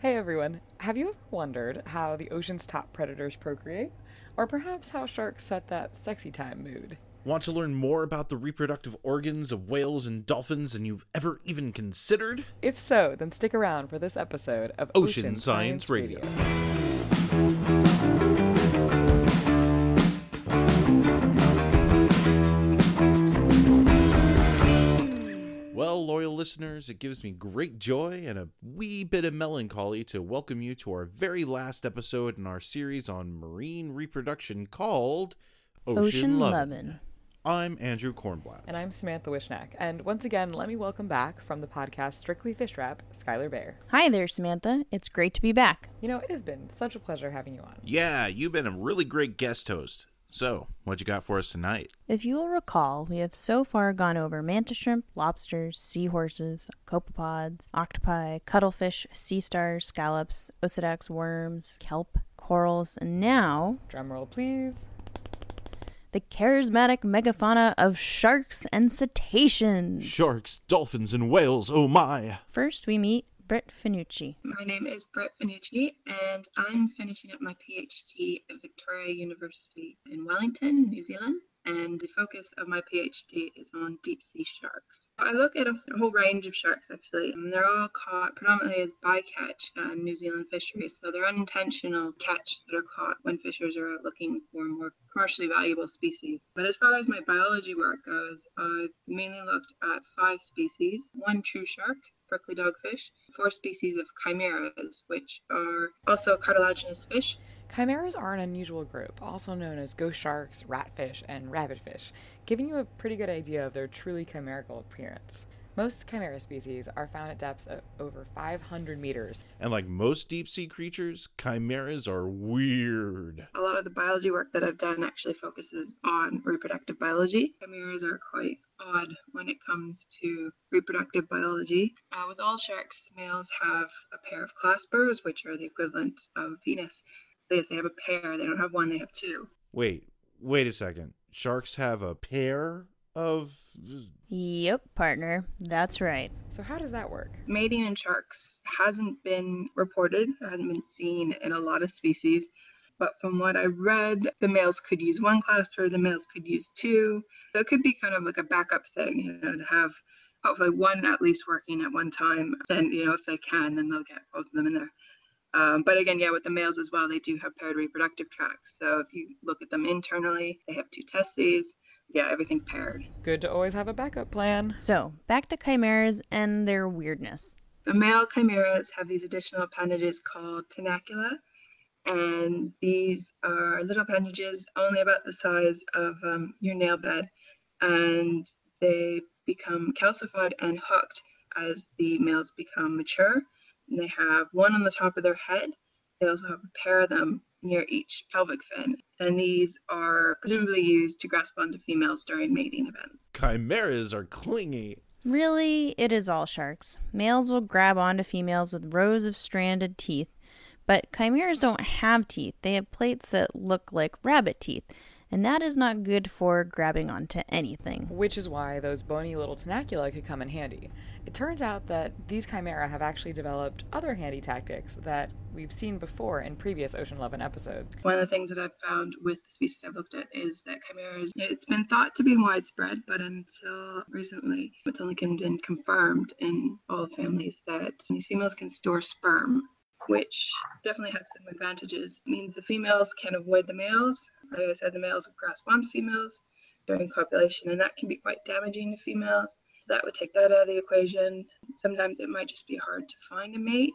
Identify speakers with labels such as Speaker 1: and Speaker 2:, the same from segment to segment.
Speaker 1: Hey everyone, have you ever wondered how the ocean's top predators procreate? Or perhaps how sharks set that sexy time mood?
Speaker 2: Want to learn more about the reproductive organs of whales and dolphins than you've ever even considered?
Speaker 1: If so, then stick around for this episode of
Speaker 2: Ocean Science Radio. Well, listeners, it gives me great joy and a wee bit of melancholy to welcome you to our very last episode in our series on marine reproduction called Ocean,
Speaker 3: Ocean
Speaker 2: Lovin'.
Speaker 3: Lovin'.
Speaker 2: I'm Andrew Kornblatt.
Speaker 1: And I'm Samantha Wishnack. And once again, let me welcome back from the podcast Strictly Fish Wrap, Skylar Bear.
Speaker 3: Hi there, Samantha. It's great to be back.
Speaker 1: You know, it has been such a pleasure having you on.
Speaker 2: Yeah, you've been a really great guest host. So, what you got for us tonight?
Speaker 3: If you will recall, we have so far gone over mantis shrimp, lobsters, seahorses, copepods, octopi, cuttlefish, sea stars, scallops, osedax worms, kelp, corals, and now
Speaker 1: Drumroll, please.
Speaker 3: the charismatic megafauna of sharks and cetaceans.
Speaker 2: Sharks, dolphins, and whales, oh my!
Speaker 3: First, we meet Brit Finucci.
Speaker 4: My name is Brit Finucci, and I'm finishing up my PhD at Victoria University in Wellington, New Zealand. And the focus of my PhD is on deep sea sharks. I look at a whole range of sharks actually, and they're all caught predominantly as bycatch uh, in New Zealand fisheries. So they're unintentional catch that are caught when fishers are out looking for more commercially valuable species. But as far as my biology work goes, I've mainly looked at five species one true shark, prickly dogfish, four species of chimeras, which are also cartilaginous fish.
Speaker 1: Chimeras are an unusual group, also known as ghost sharks, ratfish, and rabbitfish, giving you a pretty good idea of their truly chimerical appearance. Most chimera species are found at depths of over 500 meters.
Speaker 2: And like most deep sea creatures, chimeras are weird.
Speaker 4: A lot of the biology work that I've done actually focuses on reproductive biology. Chimeras are quite odd when it comes to reproductive biology. Uh, with all sharks, males have a pair of claspers, which are the equivalent of a penis. They say they have a pair, they don't have one, they have two.
Speaker 2: Wait, wait a second. Sharks have a pair of.
Speaker 3: Yep, partner. That's right.
Speaker 1: So, how does that work?
Speaker 4: mating in sharks hasn't been reported, it hasn't been seen in a lot of species. But from what I read, the males could use one clasper, the males could use two. So it could be kind of like a backup thing, you know, to have hopefully one at least working at one time. And, you know, if they can, then they'll get both of them in there. Um, but again, yeah, with the males as well, they do have paired reproductive tracts. So if you look at them internally, they have two testes. Yeah, everything paired.
Speaker 1: Good to always have a backup plan.
Speaker 3: So, back to chimeras and their weirdness.
Speaker 4: The male chimeras have these additional appendages called tenacula, and these are little appendages only about the size of um, your nail bed, and they become calcified and hooked as the males become mature. And they have one on the top of their head. They also have a pair of them near each pelvic fin, and these are presumably used to grasp onto females during mating events.
Speaker 2: Chimeras are clingy.
Speaker 3: Really, it is all sharks. Males will grab onto females with rows of stranded teeth, but chimeras don't have teeth. They have plates that look like rabbit teeth, and that is not good for grabbing onto anything.
Speaker 1: Which is why those bony little tenacula could come in handy. It turns out that these chimera have actually developed other handy tactics that we've seen before in previous Ocean Lovin' episodes.
Speaker 4: One of the things that I've found with the species I've looked at is that chimeras, it's been thought to be widespread, but until recently, it's only been confirmed in all families that these females can store sperm, which definitely has some advantages. It means the females can avoid the males. Like I said, the males will grasp onto females during copulation, and that can be quite damaging to females. So that would take that out of the equation. Sometimes it might just be hard to find a mate.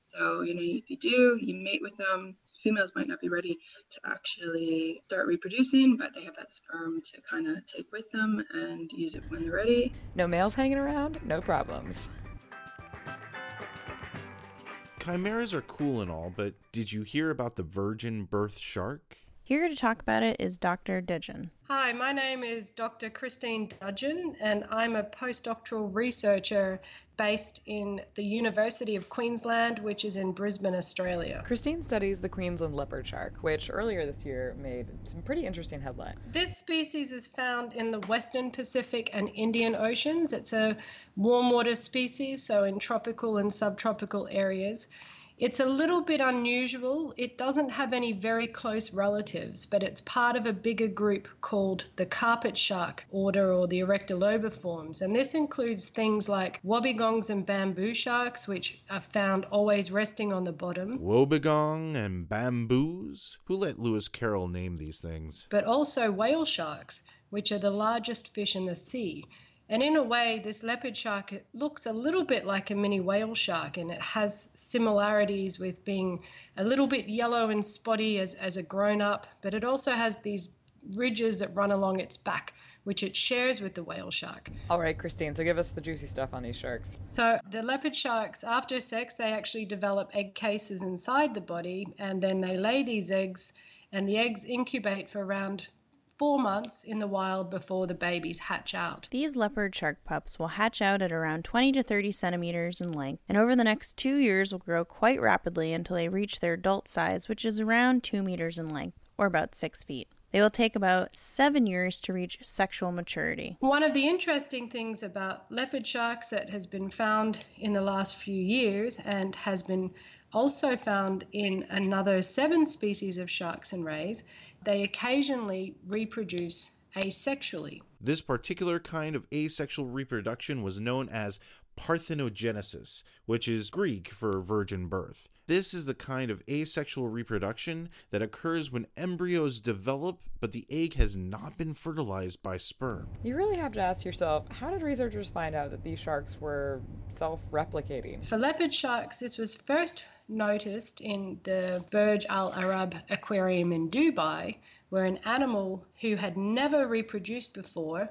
Speaker 4: So, you know, if you do, you mate with them. Females might not be ready to actually start reproducing, but they have that sperm to kind of take with them and use it when they're ready.
Speaker 1: No males hanging around? No problems.
Speaker 2: Chimeras are cool and all, but did you hear about the virgin birth shark?
Speaker 3: Here to talk about it is Dr. Dudgeon.
Speaker 5: Hi, my name is Dr. Christine Dudgeon, and I'm a postdoctoral researcher based in the University of Queensland, which is in Brisbane, Australia.
Speaker 1: Christine studies the Queensland leopard shark, which earlier this year made some pretty interesting headlines.
Speaker 5: This species is found in the Western Pacific and Indian Oceans. It's a warm water species, so in tropical and subtropical areas. It's a little bit unusual. It doesn't have any very close relatives, but it's part of a bigger group called the carpet shark order or the Orectolobiformes. And this includes things like wobbegongs and bamboo sharks, which are found always resting on the bottom.
Speaker 2: Wobbegong and bamboos? Who let Lewis Carroll name these things?
Speaker 5: But also whale sharks, which are the largest fish in the sea. And in a way, this leopard shark it looks a little bit like a mini whale shark, and it has similarities with being a little bit yellow and spotty as, as a grown up, but it also has these ridges that run along its back, which it shares with the whale shark.
Speaker 1: All right, Christine, so give us the juicy stuff on these sharks.
Speaker 5: So, the leopard sharks, after sex, they actually develop egg cases inside the body, and then they lay these eggs, and the eggs incubate for around four months in the wild before the babies hatch out.
Speaker 3: These leopard shark pups will hatch out at around 20 to 30 centimeters in length, and over the next two years will grow quite rapidly until they reach their adult size, which is around 2 meters in length, or about 6 feet. They will take about seven years to reach sexual maturity.
Speaker 5: One of the interesting things about leopard sharks that has been found in the last few years and has been also found in another seven species of sharks and rays, they occasionally reproduce asexually.
Speaker 2: This particular kind of asexual reproduction was known as parthenogenesis, which is Greek for virgin birth. This is the kind of asexual reproduction that occurs when embryos develop, but the egg has not been fertilized by sperm.
Speaker 1: You really have to ask yourself how did researchers find out that these sharks were self replicating?
Speaker 5: For leopard sharks, this was first noticed in the Burj Al Arab Aquarium in Dubai, where an animal who had never reproduced before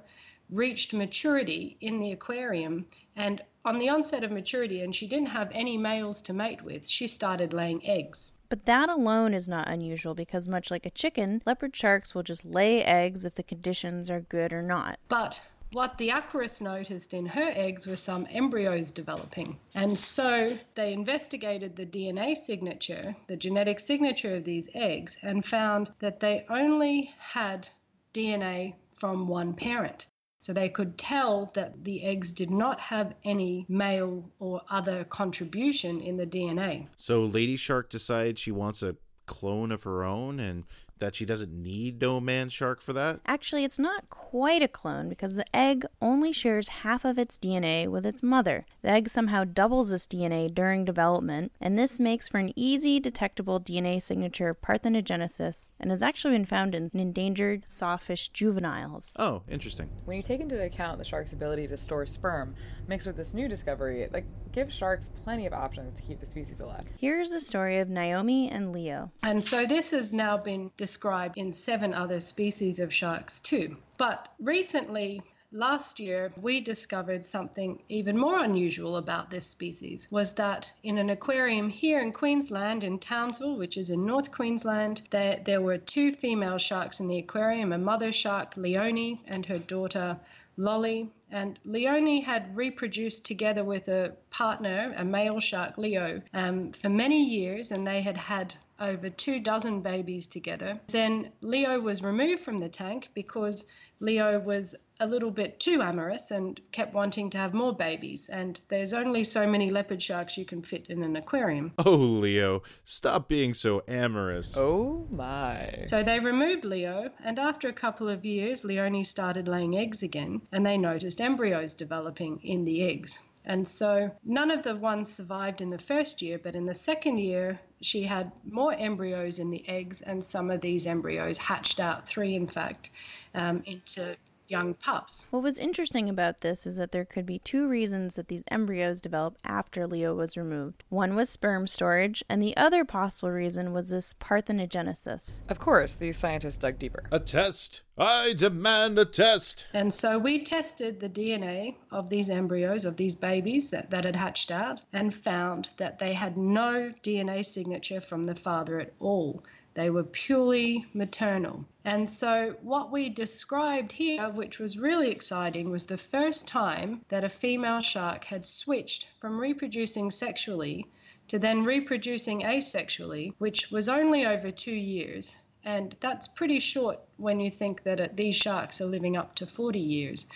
Speaker 5: reached maturity in the aquarium and on the onset of maturity and she didn't have any males to mate with she started laying eggs
Speaker 3: But that alone is not unusual because, much like a chicken, leopard sharks will just lay eggs if the conditions are good or not.
Speaker 5: but what the aquarists noticed in her eggs were some embryos developing. And so they investigated the DNA signature, the genetic signature of these eggs, and found that they only had DNA from one parent. So they could tell that the eggs did not have any male or other contribution in the DNA.
Speaker 2: So Lady Shark decides she wants a clone of her own and that she doesn't need no man shark for that?
Speaker 3: Actually, it's not quite a clone because the egg only shares half of its DNA with its mother. The egg somehow doubles this DNA during development, and this makes for an easy detectable DNA signature of parthenogenesis and has actually been found in endangered sawfish juveniles.
Speaker 2: Oh, interesting.
Speaker 1: When you take into account the shark's ability to store sperm, mixed with this new discovery, like gives sharks plenty of options to keep the species alive.
Speaker 3: Here's the story of Naomi and Leo.
Speaker 5: And so this has now been described in seven other species of sharks too. But recently, last year, we discovered something even more unusual about this species was that in an aquarium here in Queensland, in Townsville, which is in North Queensland, there, there were two female sharks in the aquarium, a mother shark, Leonie, and her daughter, Lolly. And Leonie had reproduced together with a partner, a male shark, Leo, um, for many years, and they had had over two dozen babies together. Then Leo was removed from the tank because Leo was a little bit too amorous and kept wanting to have more babies. And there's only so many leopard sharks you can fit in an aquarium.
Speaker 2: Oh, Leo, stop being so amorous.
Speaker 1: Oh my.
Speaker 5: So they removed Leo, and after a couple of years, Leonie started laying eggs again, and they noticed embryos developing in the eggs. And so none of the ones survived in the first year, but in the second year, she had more embryos in the eggs, and some of these embryos hatched out, three in fact, um, into young pups.
Speaker 3: What was interesting about this is that there could be two reasons that these embryos developed after Leo was removed. One was sperm storage, and the other possible reason was this parthenogenesis.
Speaker 1: Of course, these scientists dug deeper.
Speaker 2: A test! I demand a test!
Speaker 5: And so we tested the DNA of these embryos, of these babies that, that had hatched out, and found that they had no DNA signature from the father at all. They were purely maternal. And so, what we described here, which was really exciting, was the first time that a female shark had switched from reproducing sexually to then reproducing asexually, which was only over two years. And that's pretty short when you think that it, these sharks are living up to 40 years.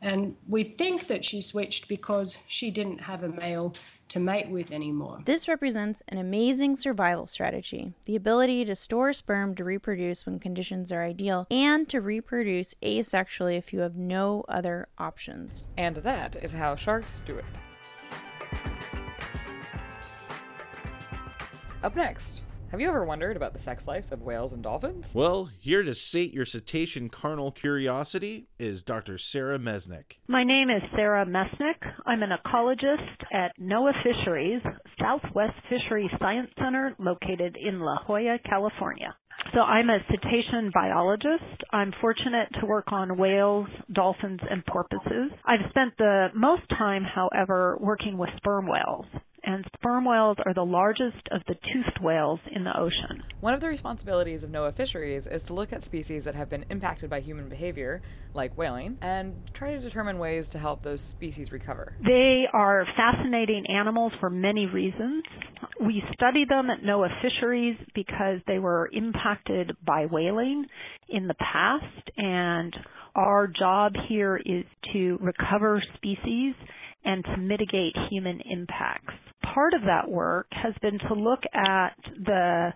Speaker 5: And we think that she switched because she didn't have a male to mate with anymore.
Speaker 3: This represents an amazing survival strategy the ability to store sperm to reproduce when conditions are ideal and to reproduce asexually if you have no other options.
Speaker 1: And that is how sharks do it. Up next, have you ever wondered about the sex lives of whales and dolphins?
Speaker 2: Well, here to sate your cetacean carnal curiosity is Dr. Sarah Mesnick.
Speaker 6: My name is Sarah Mesnick. I'm an ecologist at NOAA Fisheries, Southwest Fisheries Science Center, located in La Jolla, California. So I'm a cetacean biologist. I'm fortunate to work on whales, dolphins, and porpoises. I've spent the most time, however, working with sperm whales and sperm whales are the largest of the toothed whales in the ocean.
Speaker 1: One of the responsibilities of NOAA Fisheries is to look at species that have been impacted by human behavior, like whaling, and try to determine ways to help those species recover.
Speaker 6: They are fascinating animals for many reasons. We study them at NOAA Fisheries because they were impacted by whaling in the past, and our job here is to recover species and to mitigate human impacts part of that work has been to look at the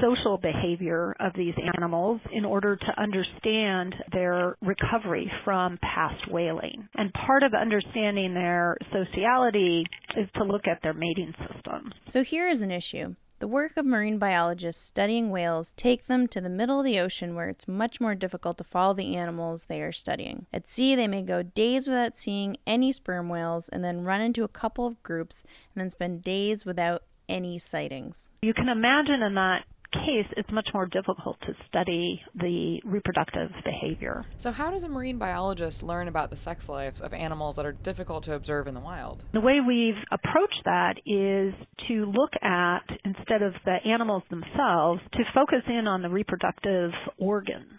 Speaker 6: social behavior of these animals in order to understand their recovery from past whaling. And part of understanding their sociality is to look at their mating system.
Speaker 3: So here is an issue. The work of marine biologists studying whales take them to the middle of the ocean where it's much more difficult to follow the animals they are studying. At sea, they may go days without seeing any sperm whales and then run into a couple of groups and then spend days without any sightings.
Speaker 6: You can imagine in that case, it's much more difficult to study the reproductive behavior.
Speaker 1: So, how does a marine biologist learn about the sex lives of animals that are difficult to observe in the wild?
Speaker 6: The way we've approached that is to look at, instead of the animals themselves, to focus in on the reproductive organs.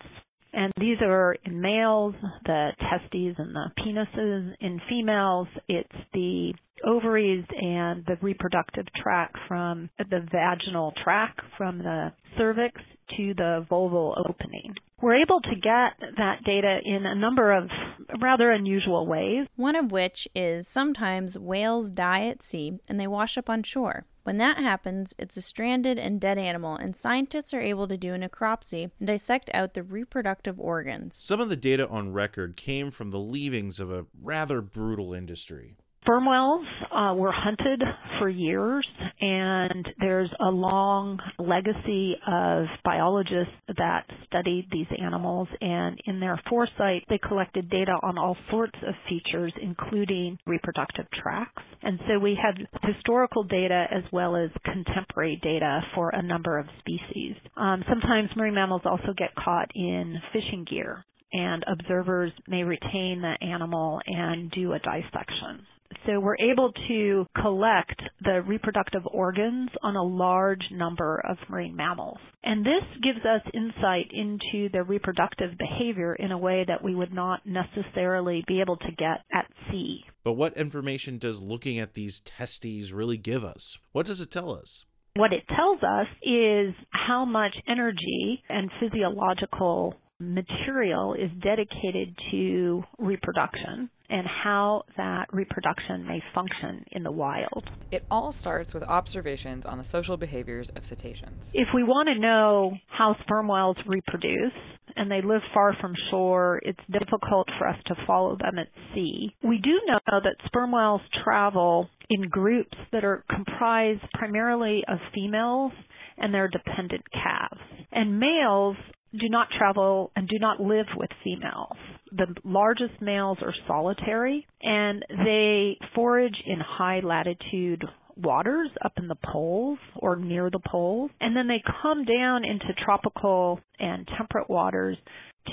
Speaker 6: And these are in males, the testes and the penises. In females, it's the ovaries and the reproductive tract from the vaginal tract from the cervix to the vulval opening. We're able to get that data in a number of rather unusual ways.
Speaker 3: One of which is sometimes whales die at sea and they wash up on shore. When that happens, it's a stranded and dead animal, and scientists are able to do a necropsy and dissect out the reproductive organs.
Speaker 2: Some of the data on record came from the leavings of a rather brutal industry.
Speaker 6: Sperm uh, were hunted for years, and there's a long legacy of biologists that studied these animals. And in their foresight, they collected data on all sorts of features, including reproductive tracts. And so we have historical data as well as contemporary data for a number of species. Um, sometimes marine mammals also get caught in fishing gear and observers may retain the animal and do a dissection. So we're able to collect the reproductive organs on a large number of marine mammals. And this gives us insight into their reproductive behavior in a way that we would not necessarily be able to get at sea.
Speaker 2: But what information does looking at these testes really give us? What does it tell us?
Speaker 6: What it tells us is how much energy and physiological material is dedicated to reproduction and how that reproduction may function in the wild.
Speaker 1: It all starts with observations on the social behaviors of cetaceans.
Speaker 6: If we want to know how sperm whales reproduce, and they live far from shore, it's difficult for us to follow them at sea. We do know that sperm whales travel in groups that are comprised primarily of females and their dependent calves. And males do not travel and do not live with females. The largest males are solitary and they forage in high latitude waters up in the poles or near the poles and then they come down into tropical and temperate waters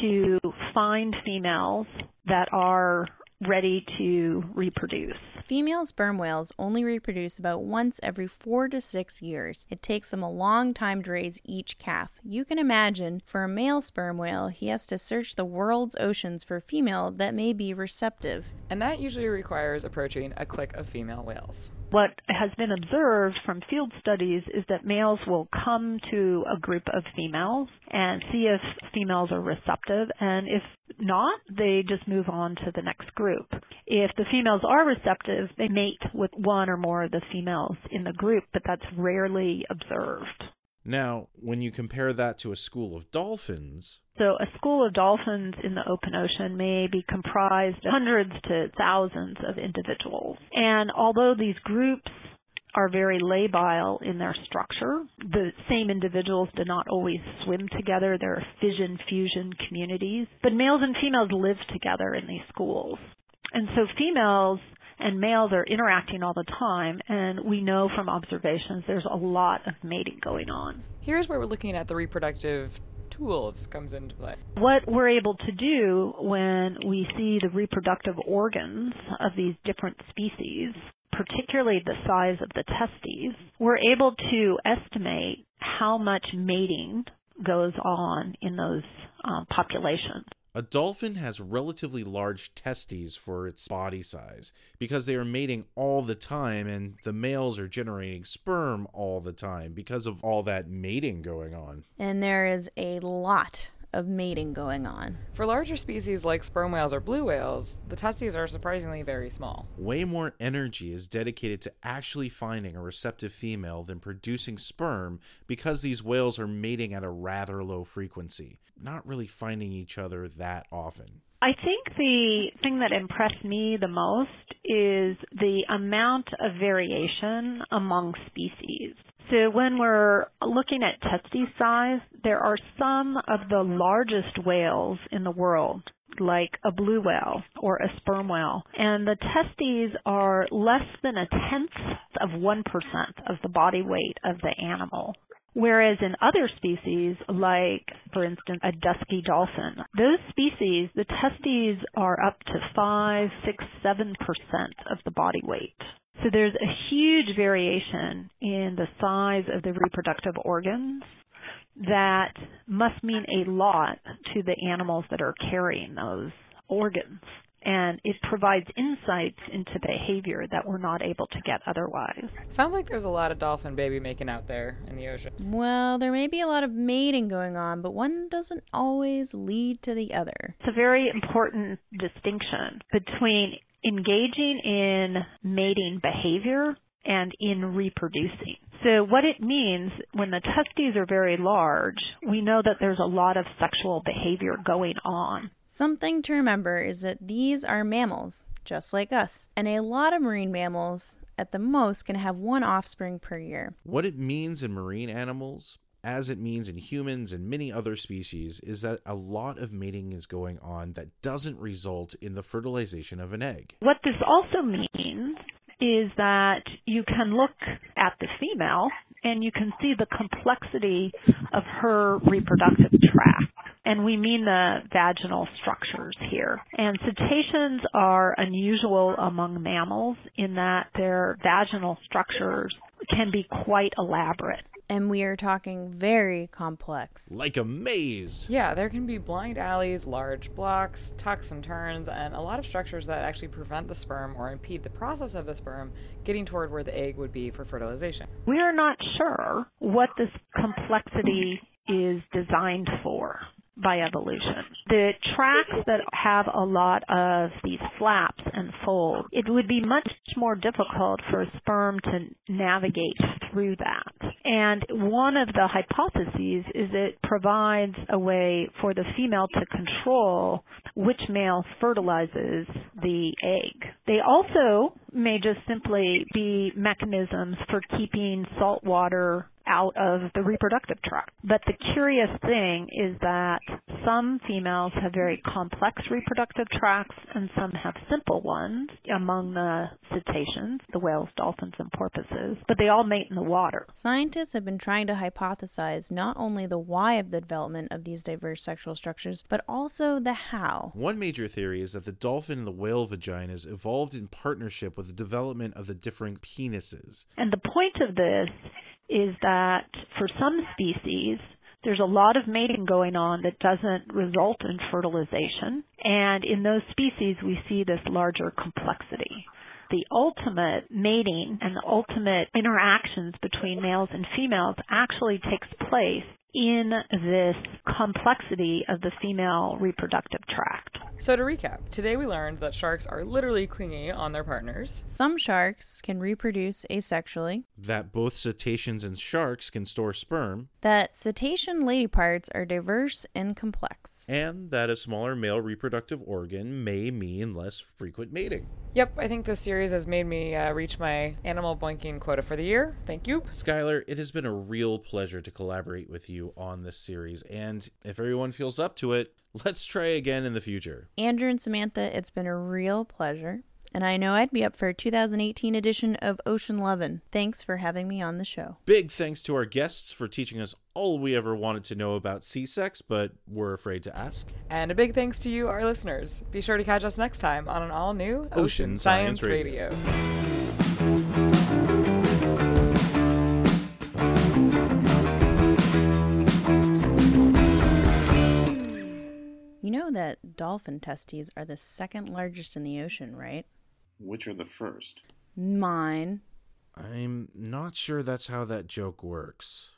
Speaker 6: to find females that are ready to reproduce.
Speaker 3: Female sperm whales only reproduce about once every four to six years. It takes them a long time to raise each calf. You can imagine, for a male sperm whale, he has to search the world's oceans for a female that may be receptive.
Speaker 1: And that usually requires approaching a clique of female whales.
Speaker 6: What has been observed from field studies is that males will come to a group of females and see if females are receptive. And if not, they just move on to the next group. If the females are receptive, they mate with one or more of the females in the group, but that's rarely observed.
Speaker 2: Now, when you compare that to a school of dolphins,
Speaker 6: so a school of dolphins in the open ocean may be comprised of hundreds to thousands of individuals. And although these groups are very labile in their structure. The same individuals do not always swim together. There are fission fusion communities. But males and females live together in these schools. And so females and males are interacting all the time, and we know from observations there's a lot of mating going on.
Speaker 1: Here's where we're looking at the reproductive tools comes into play.
Speaker 6: What we're able to do when we see the reproductive organs of these different species, particularly the size of the testes, we're able to estimate how much mating goes on in those um, populations.
Speaker 2: A dolphin has relatively large testes for its body size because they are mating all the time and the males are generating sperm all the time because of all that mating going on.
Speaker 3: And there is a lot of mating going on.
Speaker 1: For larger species like sperm whales or blue whales, the testes are surprisingly very small.
Speaker 2: Way more energy is dedicated to actually finding a receptive female than producing sperm because these whales are mating at a rather low frequency, not really finding each other that often.
Speaker 6: I think the thing that impressed me the most is the amount of variation among species. So when we're looking at testes size, there are some of the largest whales in the world, like a blue whale or a sperm whale, and the testes are less than a tenth of 1% of the body weight of the animal. Whereas in other species, like, for instance, a dusky dolphin, those species, the testes are up to 5, 6, 7% of the body weight. So there's a huge variation in the size of the reproductive organs that must mean a lot to the animals that are carrying those organs. And it provides insights into behavior that we're not able to get otherwise.
Speaker 1: Sounds like there's a lot of dolphin baby making out there in the ocean.
Speaker 3: Well, there may be a lot of mating going on, but one doesn't always lead to the other.
Speaker 6: It's a very important distinction between engaging in mating behavior and in reproducing. So what it means when the testes are very large, we know that there's a lot of sexual behavior going on.
Speaker 3: Something to remember is that these are mammals, just like us, and a lot of marine mammals at the most can have one offspring per year.
Speaker 2: What it means in marine animals as it means in humans and many other species, is that a lot of mating is going on that doesn't result in the fertilization of an egg.
Speaker 6: What this also means is that you can look at the female and you can see the complexity of her reproductive tract. And we mean the vaginal structures here. And cetaceans are unusual among mammals in that their vaginal structures can be quite elaborate
Speaker 3: and we are talking very complex.
Speaker 2: Like a maze.
Speaker 1: Yeah, there can be blind alleys, large blocks, tucks and turns, and a lot of structures that actually prevent the sperm or impede the process of the sperm getting toward where the egg would be for fertilization.
Speaker 6: We are not sure what this complexity is designed for by evolution. The tracks that have a lot of these flaps and folds, it would be much more difficult for a sperm to navigate through that. And one of the hypotheses is it provides a way for the female to control which male fertilizes the egg. They also may just simply be mechanisms for keeping salt water out of the reproductive tract. But the curious thing is that some females have very complex reproductive tracts and some have simple ones among the cetaceans, the whales, dolphins, and porpoises, but they all mate in the water.
Speaker 3: Scientists have been trying to hypothesize not only the why of the development of these diverse sexual structures, but also the how.
Speaker 2: One major theory is that the dolphin and the whale vaginas evolved in partnership with the development of the different penises.
Speaker 6: And the point of this is that for some species, there's a lot of mating going on that doesn't result in fertilization. And in those species, we see this larger complexity. The ultimate mating and the ultimate interactions between males and females actually takes place in this complexity of the female reproductive tract.
Speaker 1: So, to recap, today we learned that sharks are literally clingy on their partners.
Speaker 3: Some sharks can reproduce asexually.
Speaker 2: That both cetaceans and sharks can store sperm.
Speaker 3: That cetacean lady parts are diverse and complex.
Speaker 2: And that a smaller male reproductive organ may mean less frequent mating.
Speaker 1: Yep, I think this series has made me uh, reach my animal boinking quota for the year. Thank you.
Speaker 2: Skylar, it has been a real pleasure to collaborate with you on this series, and if everyone feels up to it, let's try again in the future.
Speaker 3: Andrew and Samantha, it's been a real pleasure. And I know I'd be up for a 2018 edition of Ocean Lovin'. Thanks for having me on the show.
Speaker 2: Big thanks to our guests for teaching us all we ever wanted to know about sea sex, but were afraid to ask.
Speaker 1: And a big thanks to you, our listeners. Be sure to catch us next time on an all new
Speaker 2: Ocean
Speaker 1: Ocean,
Speaker 2: Science
Speaker 1: Science,
Speaker 2: Radio.
Speaker 1: Radio.
Speaker 3: You know that dolphin testes are the second largest in the ocean, right?
Speaker 7: Which are the first?
Speaker 3: Mine.
Speaker 2: I'm not sure that's how that joke works.